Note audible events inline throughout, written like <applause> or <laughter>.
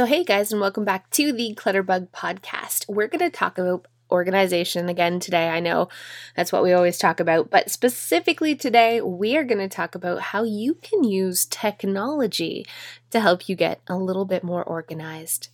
So, hey guys, and welcome back to the Clutterbug podcast. We're going to talk about organization again today. I know that's what we always talk about, but specifically today, we are going to talk about how you can use technology to help you get a little bit more organized.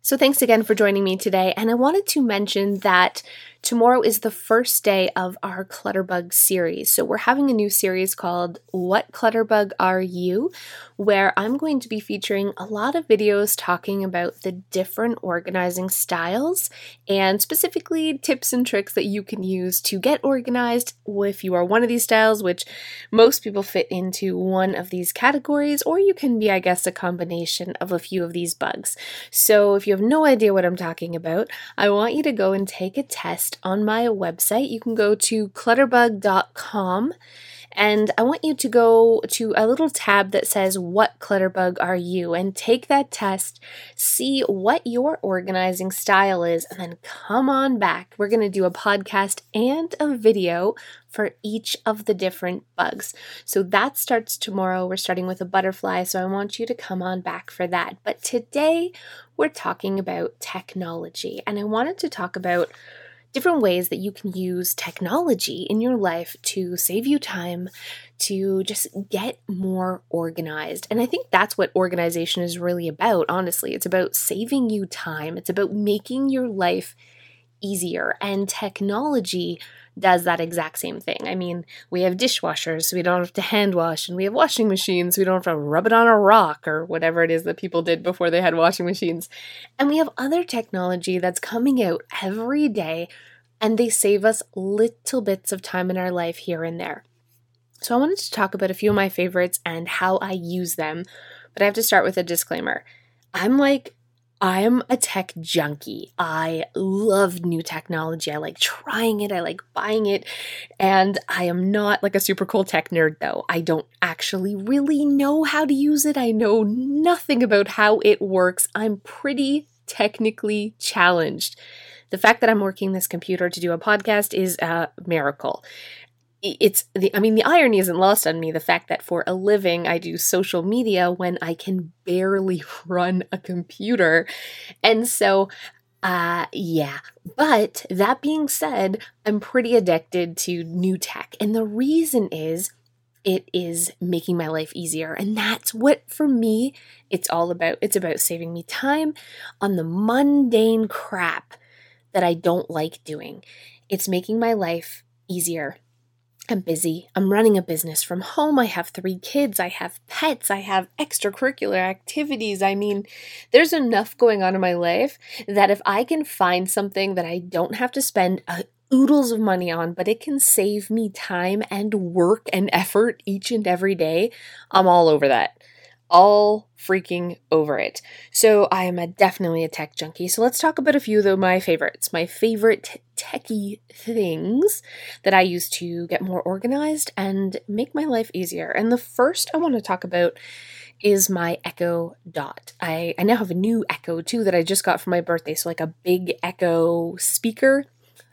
So, thanks again for joining me today. And I wanted to mention that Tomorrow is the first day of our Clutterbug series. So, we're having a new series called What Clutterbug Are You? Where I'm going to be featuring a lot of videos talking about the different organizing styles and specifically tips and tricks that you can use to get organized if you are one of these styles, which most people fit into one of these categories, or you can be, I guess, a combination of a few of these bugs. So, if you have no idea what I'm talking about, I want you to go and take a test on my website. You can go to clutterbug.com and I want you to go to a little tab that says, What Clutterbug are you? and take that test, see what your organizing style is, and then come on back. We're going to do a podcast and a video for each of the different bugs. So that starts tomorrow. We're starting with a butterfly, so I want you to come on back for that. But today we're talking about technology, and I wanted to talk about different ways that you can use technology in your life to save you time, to just get more organized. And I think that's what organization is really about, honestly. It's about saving you time, it's about making your life easier. And technology does that exact same thing. I mean, we have dishwashers, so we don't have to hand wash, and we have washing machines, so we don't have to rub it on a rock or whatever it is that people did before they had washing machines. And we have other technology that's coming out every day and they save us little bits of time in our life here and there. So, I wanted to talk about a few of my favorites and how I use them, but I have to start with a disclaimer. I'm like, I'm a tech junkie. I love new technology. I like trying it. I like buying it. And I am not like a super cool tech nerd, though. I don't actually really know how to use it. I know nothing about how it works. I'm pretty technically challenged the fact that I'm working this computer to do a podcast is a miracle. It's the, I mean, the irony isn't lost on me. The fact that for a living I do social media when I can barely <laughs> run a computer. And so uh, yeah. But that being said, I'm pretty addicted to new tech. And the reason is it is making my life easier. And that's what, for me, it's all about. It's about saving me time on the mundane crap that I don't like doing. It's making my life easier. I'm busy. I'm running a business from home. I have three kids. I have pets. I have extracurricular activities. I mean, there's enough going on in my life that if I can find something that I don't have to spend a oodles of money on, but it can save me time and work and effort each and every day, I'm all over that all freaking over it. So I am a, definitely a tech junkie. So let's talk about a few of my favorites. My favorite techie things that I use to get more organized and make my life easier. And the first I want to talk about is my Echo Dot. I, I now have a new Echo too that I just got for my birthday. So like a big Echo speaker.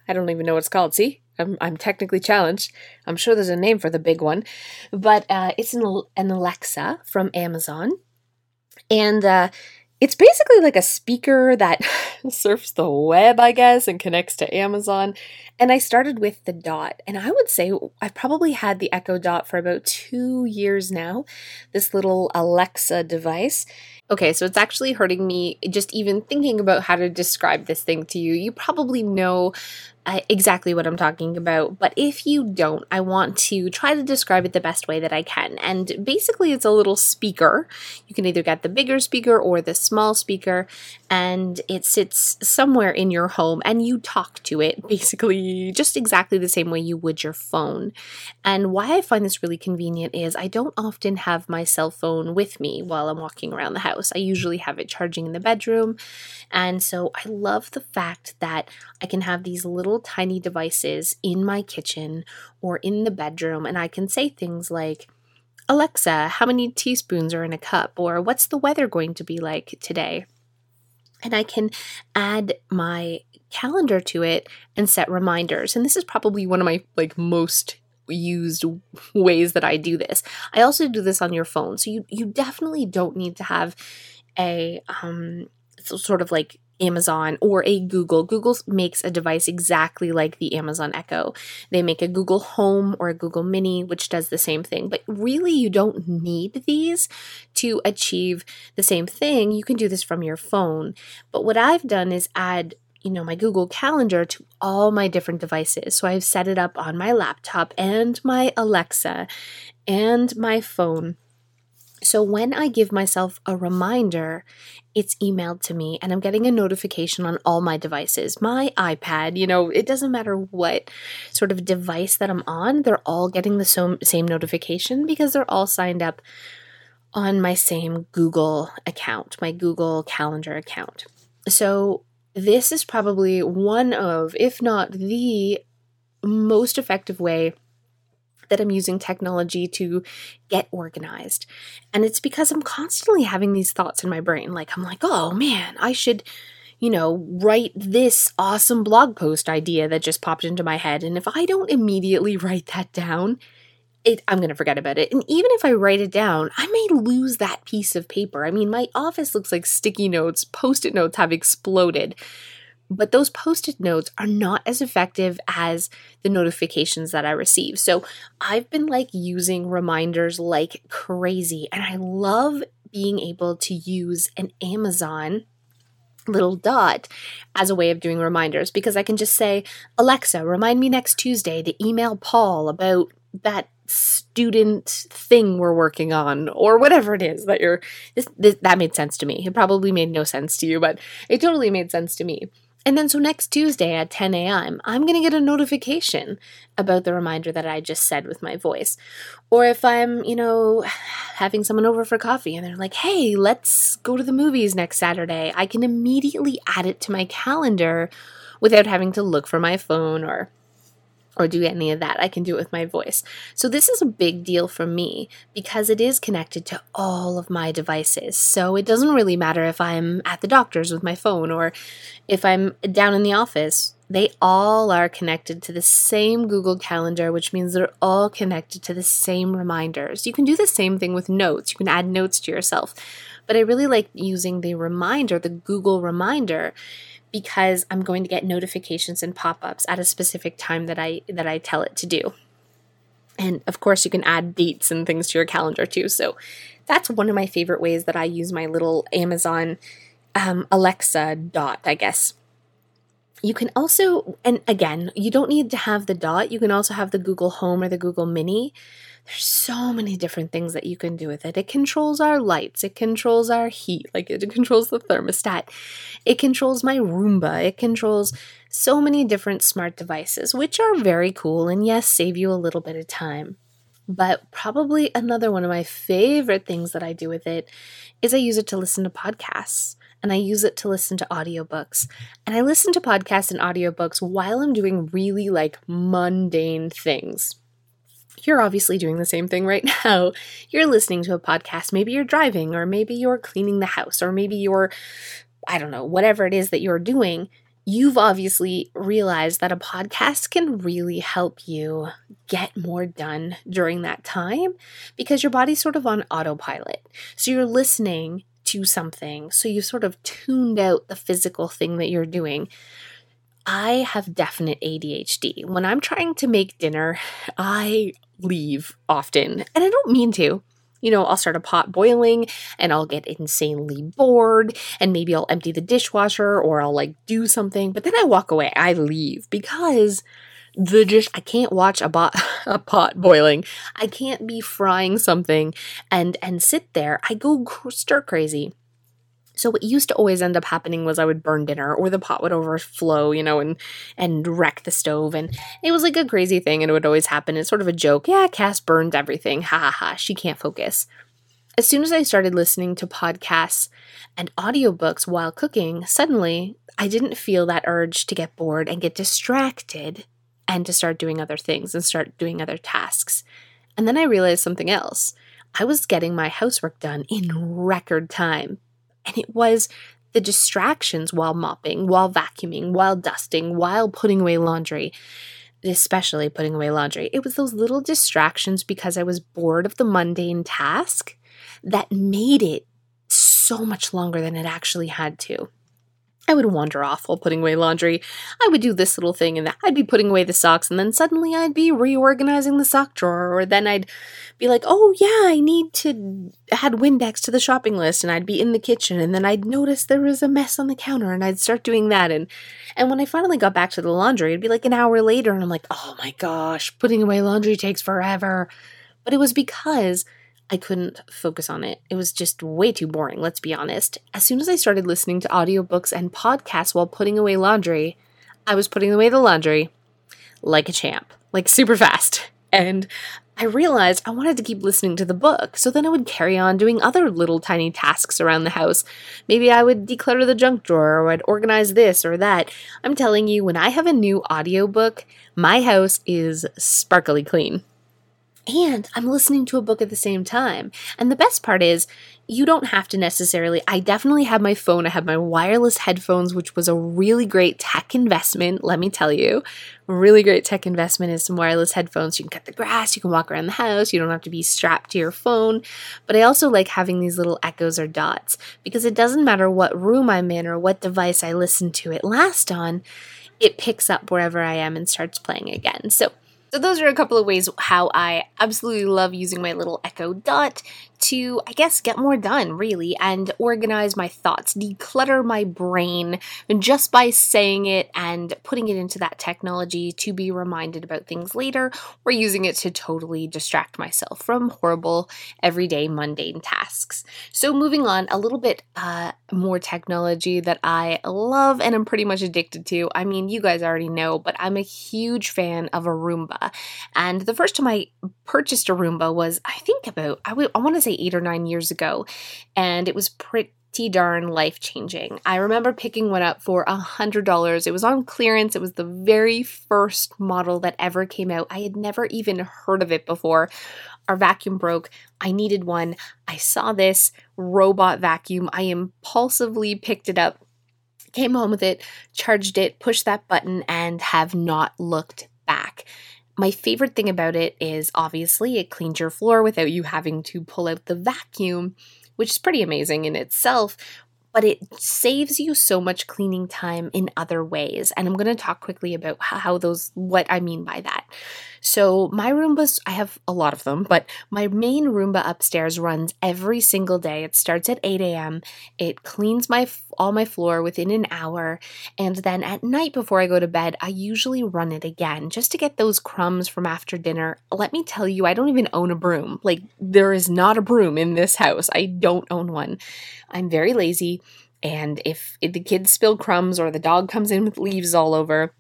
I don't even know what it's called. See? I'm, I'm technically challenged. I'm sure there's a name for the big one, but uh, it's an, an Alexa from Amazon. And uh, it's basically like a speaker that <laughs> surfs the web, I guess, and connects to Amazon. And I started with the Dot, and I would say I've probably had the Echo Dot for about two years now, this little Alexa device. Okay, so it's actually hurting me just even thinking about how to describe this thing to you. You probably know uh, exactly what I'm talking about, but if you don't, I want to try to describe it the best way that I can. And basically, it's a little speaker. You can either get the bigger speaker or the small speaker, and it sits somewhere in your home, and you talk to it basically just exactly the same way you would your phone. And why I find this really convenient is I don't often have my cell phone with me while I'm walking around the house. I usually have it charging in the bedroom, and so I love the fact that I can have these little little tiny devices in my kitchen or in the bedroom, and I can say things like, Alexa, how many teaspoons are in a cup? Or what's the weather going to be like today? And I can add my calendar to it and set reminders. And this is probably one of my like most used ways that I do this. I also do this on your phone. So you you definitely don't need to have a um sort of like Amazon or a Google. Google makes a device exactly like the Amazon Echo. They make a Google Home or a Google Mini, which does the same thing. But really, you don't need these to achieve the same thing. You can do this from your phone. But what I've done is add you know, my Google Calendar to all my different devices. So I've set it up on my laptop and my Alexa and my phone. So when I give myself a reminder, it's emailed to me and I'm getting a notification on all my devices. My iPad, you know, it doesn't matter what sort of device that I'm on, they're all getting the same, notification because they're all signed up on my same Google account, my Google Calendar account. So this is probably one of, if not the most effective way that I'm using technology to get organized. And it's because I'm constantly having these thoughts in my brain. Like, I'm like, oh man, I should, you know, write this awesome blog post idea that just popped into my head. And if I don't immediately write that down, it, I'm going to forget about it. And even if I write it down, I may lose that piece of paper. I mean, my office looks like sticky notes, post it notes have exploded but those post-it notes are not as effective as the notifications that I receive. So I've been like using reminders like crazy and I love being able to use an Amazon little dot as a way of doing reminders because I can just say, Alexa, remind me next Tuesday to email Paul about that student thing we're working on or whatever it is that you're this, this, that made sense to me it probably made no sense to you but it totally made sense to me and then, so next Tuesday at 10 a.m., I'm going to get a notification about the reminder that I just said with my voice. Or if I'm, you know, having someone over for coffee and they're like, hey, let's go to the movies next Saturday, I can immediately add it to my calendar without having to look for my phone or or do any of that. I can do it with my voice. So, this is a big deal for me because it is connected to all of my devices. So, it doesn't really matter if I'm at the doctor's with my phone or if I'm down in the office. They all are connected to the same Google Calendar, which means they're all connected to the same reminders. You can do the same thing with notes. You can add notes to yourself. But I really like using the reminder, the Google reminder, because I'm going to get notifications and pop-ups at a specific time that I that I tell it to do. And of course, you can add dates and things to your calendar too. So that's one of my favorite ways that I use my little Amazon um, Alexa dot, I guess. You can also, and again, you don't need to have the dot. You can also have the Google Home or the Google Mini. There's so many different things that you can do with it. It controls our lights, it controls our heat, like it <laughs> controls the thermostat, it controls my Roomba, it controls so many different smart devices, which are very cool and yes, save you a little bit of time. But probably another one of my favorite things that I do with it is I use it to listen to podcasts and I use it to listen to audiobooks. And I listen to podcasts and audiobooks while I'm doing really like mundane things you're obviously doing the same thing right <laughs> now. You're listening to a podcast. Maybe you're driving, or maybe you're cleaning the house, or maybe you're, I don't know, whatever it is that you're doing. You've obviously realized that a podcast can really help you get more done during that time because your body's sort of on autopilot. So you're listening to something, so you've sort of tuned out the physical thing that you're doing I have definite ADHD. When I'm trying to make dinner, I leave often, and I don't mean to. You know, I'll start a pot boiling and I'll get insanely bored, and maybe I'll empty the dishwasher or I'll like do something, but then I walk away. I leave because the dish I can't watch a, bo- <laughs> a pot boiling. I can't be frying something and and sit there. I go stir crazy. So what used to always end up happening was I would burn dinner or the pot would overflow, you know, and and wreck the stove. And it was like a crazy thing and it would always happen. It's sort of a joke. Yeah, Cass burned everything. Ha ha ha. She can't focus. As soon as I started listening to podcasts and audiobooks while cooking, suddenly I didn't feel that urge to get bored and get distracted and to start doing other things and start doing other tasks. And then I realized something else. I was getting my housework done in record time and it was the distractions while mopping, while vacuuming, while dusting, while putting away laundry, especially putting away laundry. It was those little distractions because I was bored of the mundane task that made it so much longer than it actually had to. I would wander off while putting away laundry. I would do this little thing and that. I'd be putting away the socks and then suddenly I'd be reorganizing the sock drawer or then I'd be like, "Oh yeah, I need to add Windex to the shopping list." And I'd be in the kitchen and then I'd notice there was a mess on the counter and I'd start doing that and and when I finally got back to the laundry, it'd be like an hour later and I'm like, "Oh my gosh, putting away laundry takes forever." But it was because I couldn't focus on it. It was just way too boring, let's be honest. As soon as I started listening to audiobooks and podcasts while putting away laundry, I was putting away the laundry like a champ, like super fast. And I realized I wanted to keep listening to the book, so then I would carry on doing other little tiny tasks around the house. Maybe I would declutter the junk drawer or I'd organize this or that. I'm telling you, when I have a new audiobook, my house is sparkly clean and I'm listening to a book at the same time. And the best part is, you don't have to necessarily. I definitely have my phone, I have my wireless headphones, which was a really great tech investment, let me tell you. really great tech investment is some wireless headphones. You can cut the grass, you can walk around the house, you don't have to be strapped to your phone. But I also like having these little echoes or dots because it doesn't matter what room I'm in or what device I listen to it last on, it picks up wherever I am and starts playing again. So so those are a couple of ways how I absolutely love using my little Echo Dot to, I guess, get more done, really, and organize my thoughts, declutter my brain just by saying it and putting it into that technology to be reminded about things later, or using it to totally distract myself from horrible, everyday, mundane tasks. So, moving on, a little bit uh, more technology that I love and I'm pretty much addicted to. I mean, you guys already know, but I'm a huge fan of a Roomba. And the first time I purchased a Roomba was, I think, about, I, w- I want to say eight or nine years ago, and it was pretty darn life changing. I remember picking one up for a hundred dollars. It was on clearance. It was the very first model that ever came out. I had never even heard of it before. Our vacuum broke. I needed one. I saw this robot vacuum. I impulsively picked it up, came home with it, charged it, pushed that button, and have not looked. My favorite thing about it is obviously it cleans your floor without you having to pull out the vacuum, which is pretty amazing in itself, but it saves you so much cleaning time in other ways. And I'm going to talk quickly about how those, what I mean by that. So, my Roombas, I have a lot of them, but my main Roomba upstairs runs every single day. It starts at 8 a.m., it cleans my all my floor within an hour, and then at night before I go to bed, I usually run it again just to get those crumbs from after dinner. Let me tell you, I don't even own a broom. Like, there is not a broom in this house. I don't own one. I'm very lazy. And if, the kids spill crumbs or the dog comes in with leaves all over,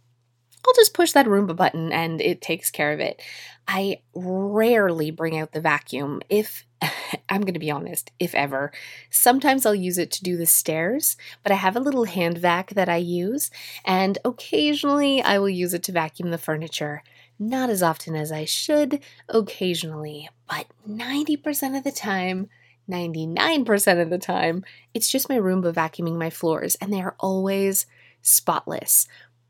I'll just push that Roomba button and it takes care of it. I rarely bring out the vacuum if <laughs> I'm going to be honest, if ever. Sometimes I'll use it to do the stairs, but I have a little hand vac that I use, and occasionally I will use it to vacuum the furniture. Not as often as I should, occasionally, but 90% of the time, 99% of the time, it's just my Roomba vacuuming my floors, and they are always spotless.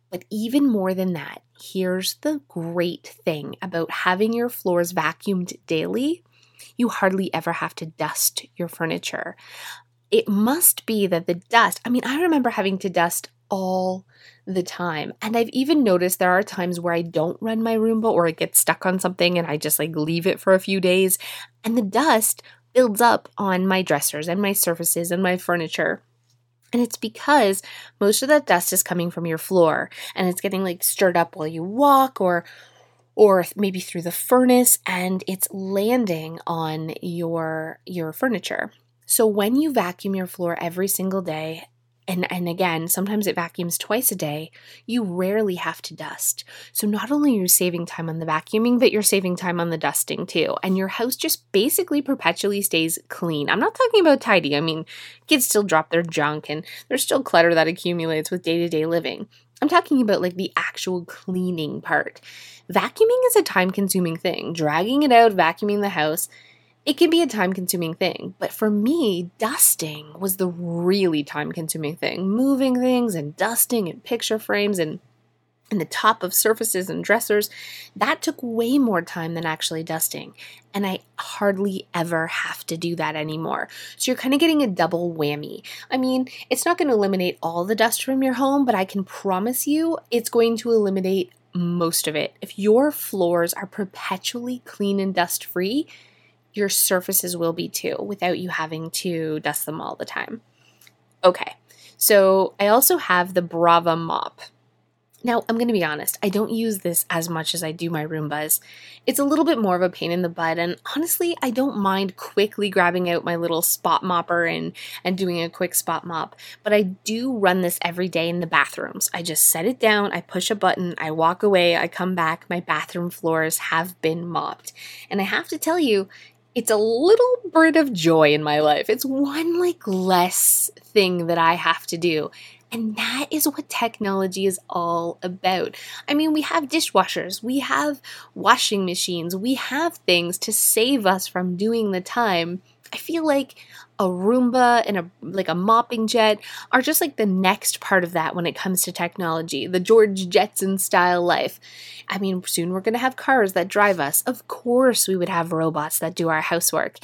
But even more than that, here's the great thing about having your floors vacuumed daily you hardly ever have to dust your furniture. It must be that the dust, I mean, I remember having to dust all the time. And I've even noticed there are times where I don't run my Roomba or it gets stuck on something and I just like leave it for a few days. And the dust builds up on my dressers and my surfaces and my furniture. And it's because most of that dust is coming from your floor and it's getting like stirred up while you walk or or maybe through the furnace and it's landing on your your furniture. So when you vacuum your floor every single day and, and again, sometimes it vacuums twice a day, you rarely have to dust. So not only are you saving time on the vacuuming, but you're saving time on the dusting too. And your house just basically perpetually stays clean. I'm not talking about tidy. I mean, kids still drop their junk and there's still clutter that accumulates with day to day living. I'm talking about like the actual cleaning part. Vacuuming is a time consuming thing. Dragging it out, vacuuming the house, it can be a time consuming thing. But for me, dusting was the really time consuming thing. Moving things and dusting and picture frames and and the top of surfaces and dressers, that took way more time than actually dusting. And I hardly ever have to do that anymore. So you're kind of getting a double whammy. I mean, it's not going to eliminate all the dust from your home, but I can promise you it's going to eliminate most of it. If your floors are perpetually clean and dust free, your surfaces will be too without you having to dust them all the time. Okay, so I also have the Braava mop. Now, I'm going to be honest, I don't use this as much as I do my Roombas. It's a little bit more of a pain in the butt, and honestly, I don't mind quickly grabbing out my little spot mopper and, and doing a quick spot mop, but I do run this every day in the bathrooms. I just set it down, I push a button, I walk away, I come back, my bathroom floors have been mopped. And I have to tell you, it's a little bit of joy in my life. It's one like less thing that I have to do. And that is what technology is all about. I mean, we have dishwashers, we have washing machines, we have things to save us from doing the time. I feel like a Roomba and a like a mopping jet are just like the next part of that when it comes to technology, the George Jetson style life. I mean, soon we're going to have cars that drive us. Of course, we would have robots that do our housework.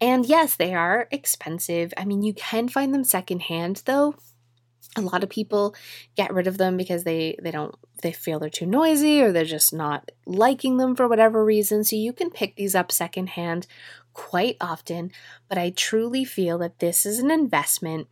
And yes, they are expensive. I mean, you can find them secondhand though a lot of people get rid of them because they they don't they feel they're too noisy or they're just not liking them for whatever reason so you can pick these up secondhand quite often but i truly feel that this is an investment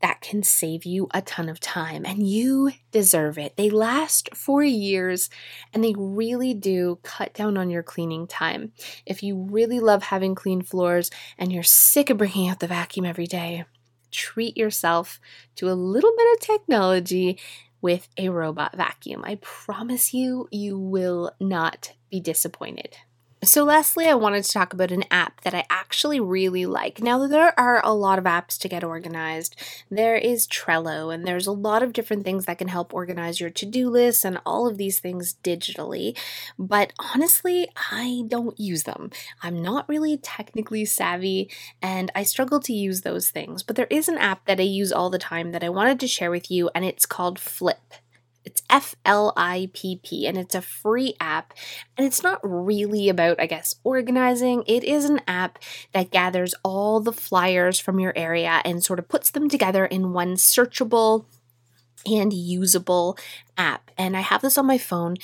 that can save you a ton of time and you deserve it. They last for years and they really do cut down on your cleaning time. If you really love having clean floors and you're sick of bringing out the vacuum every day, treat yourself to a little bit of technology with a robot vacuum. I promise you, you will not be disappointed. So, lastly, I wanted to talk about an app that I actually really like. Now, there are a lot of apps to get organized. There is Trello, and there's a lot of different things that can help organize your to do lists and all of these things digitally. But honestly, I don't use them. I'm not really technically savvy, and I struggle to use those things. But there is an app that I use all the time that I wanted to share with you, and it's called Flipp. It's F L I P P, and it's a free app. And it's not really about, I guess, organizing. It is an app that gathers all the flyers from your area and sort of puts them together in one searchable and usable app. And I have this on my phone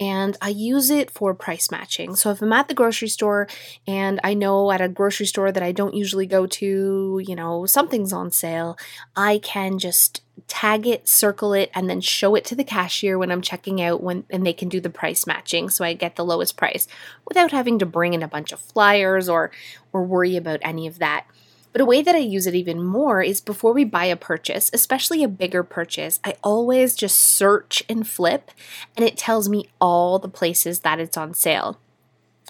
and I use it for price matching. So if I'm at the grocery store and I know at a grocery store that I don't usually go to, you know, something's on sale, I can just tag it, circle it, and then show it to the cashier when I'm checking out when and they can do the price matching so I get the lowest price without having to bring in a bunch of flyers or or worry about any of that. But a way that I use it even more is before we buy a purchase, especially a bigger purchase, I always just search and Flipp, and it tells me all the places that it's on sale.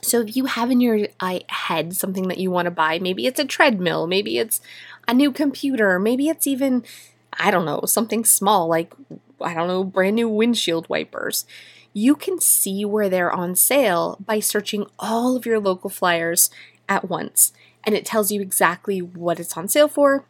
So if you have in your uh, head something that you want to buy, maybe it's a treadmill, maybe it's a new computer, maybe it's even, I don't know, something small like, I don't know, brand new windshield wipers. You can see where they're on sale by searching all of your local flyers at once and it tells you exactly what it's on sale for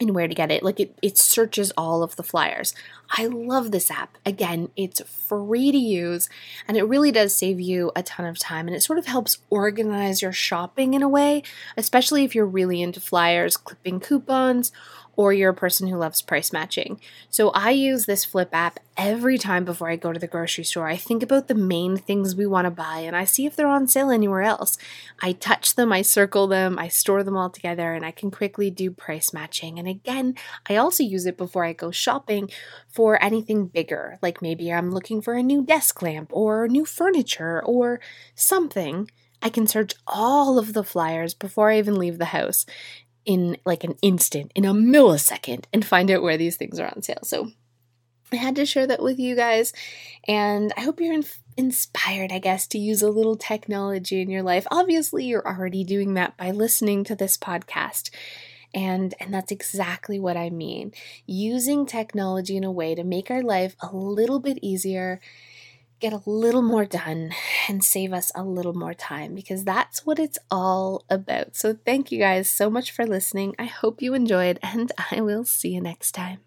and where to get it. Like it, it searches all of the flyers. I love this app. Again, it's free to use and it really does save you a ton of time and it sort of helps organize your shopping in a way, especially if you're really into flyers, clipping coupons, or you're a person who loves price matching. So I use this Flipp app every time before I go to the grocery store. I think about the main things we want to buy and I see if they're on sale anywhere else. I touch them, I circle them, I store them all together, and I can quickly do price matching. And again, I also use it before I go shopping for anything bigger, like maybe I'm looking for a new desk lamp or new furniture or something. I can search all of the flyers before I even leave the house in like an instant, in a millisecond, and find out where these things are on sale. So I had to share that with you guys, and I hope you're in- inspired, I guess, to use a little technology in your life. Obviously, you're already doing that by listening to this podcast. And, and that's exactly what I mean. Using technology in a way to make our life a little bit easier get a little more done and save us a little more time because that's what it's all about. So, thank you guys so much for listening. I hope you enjoyed, and <laughs> I will see you next time.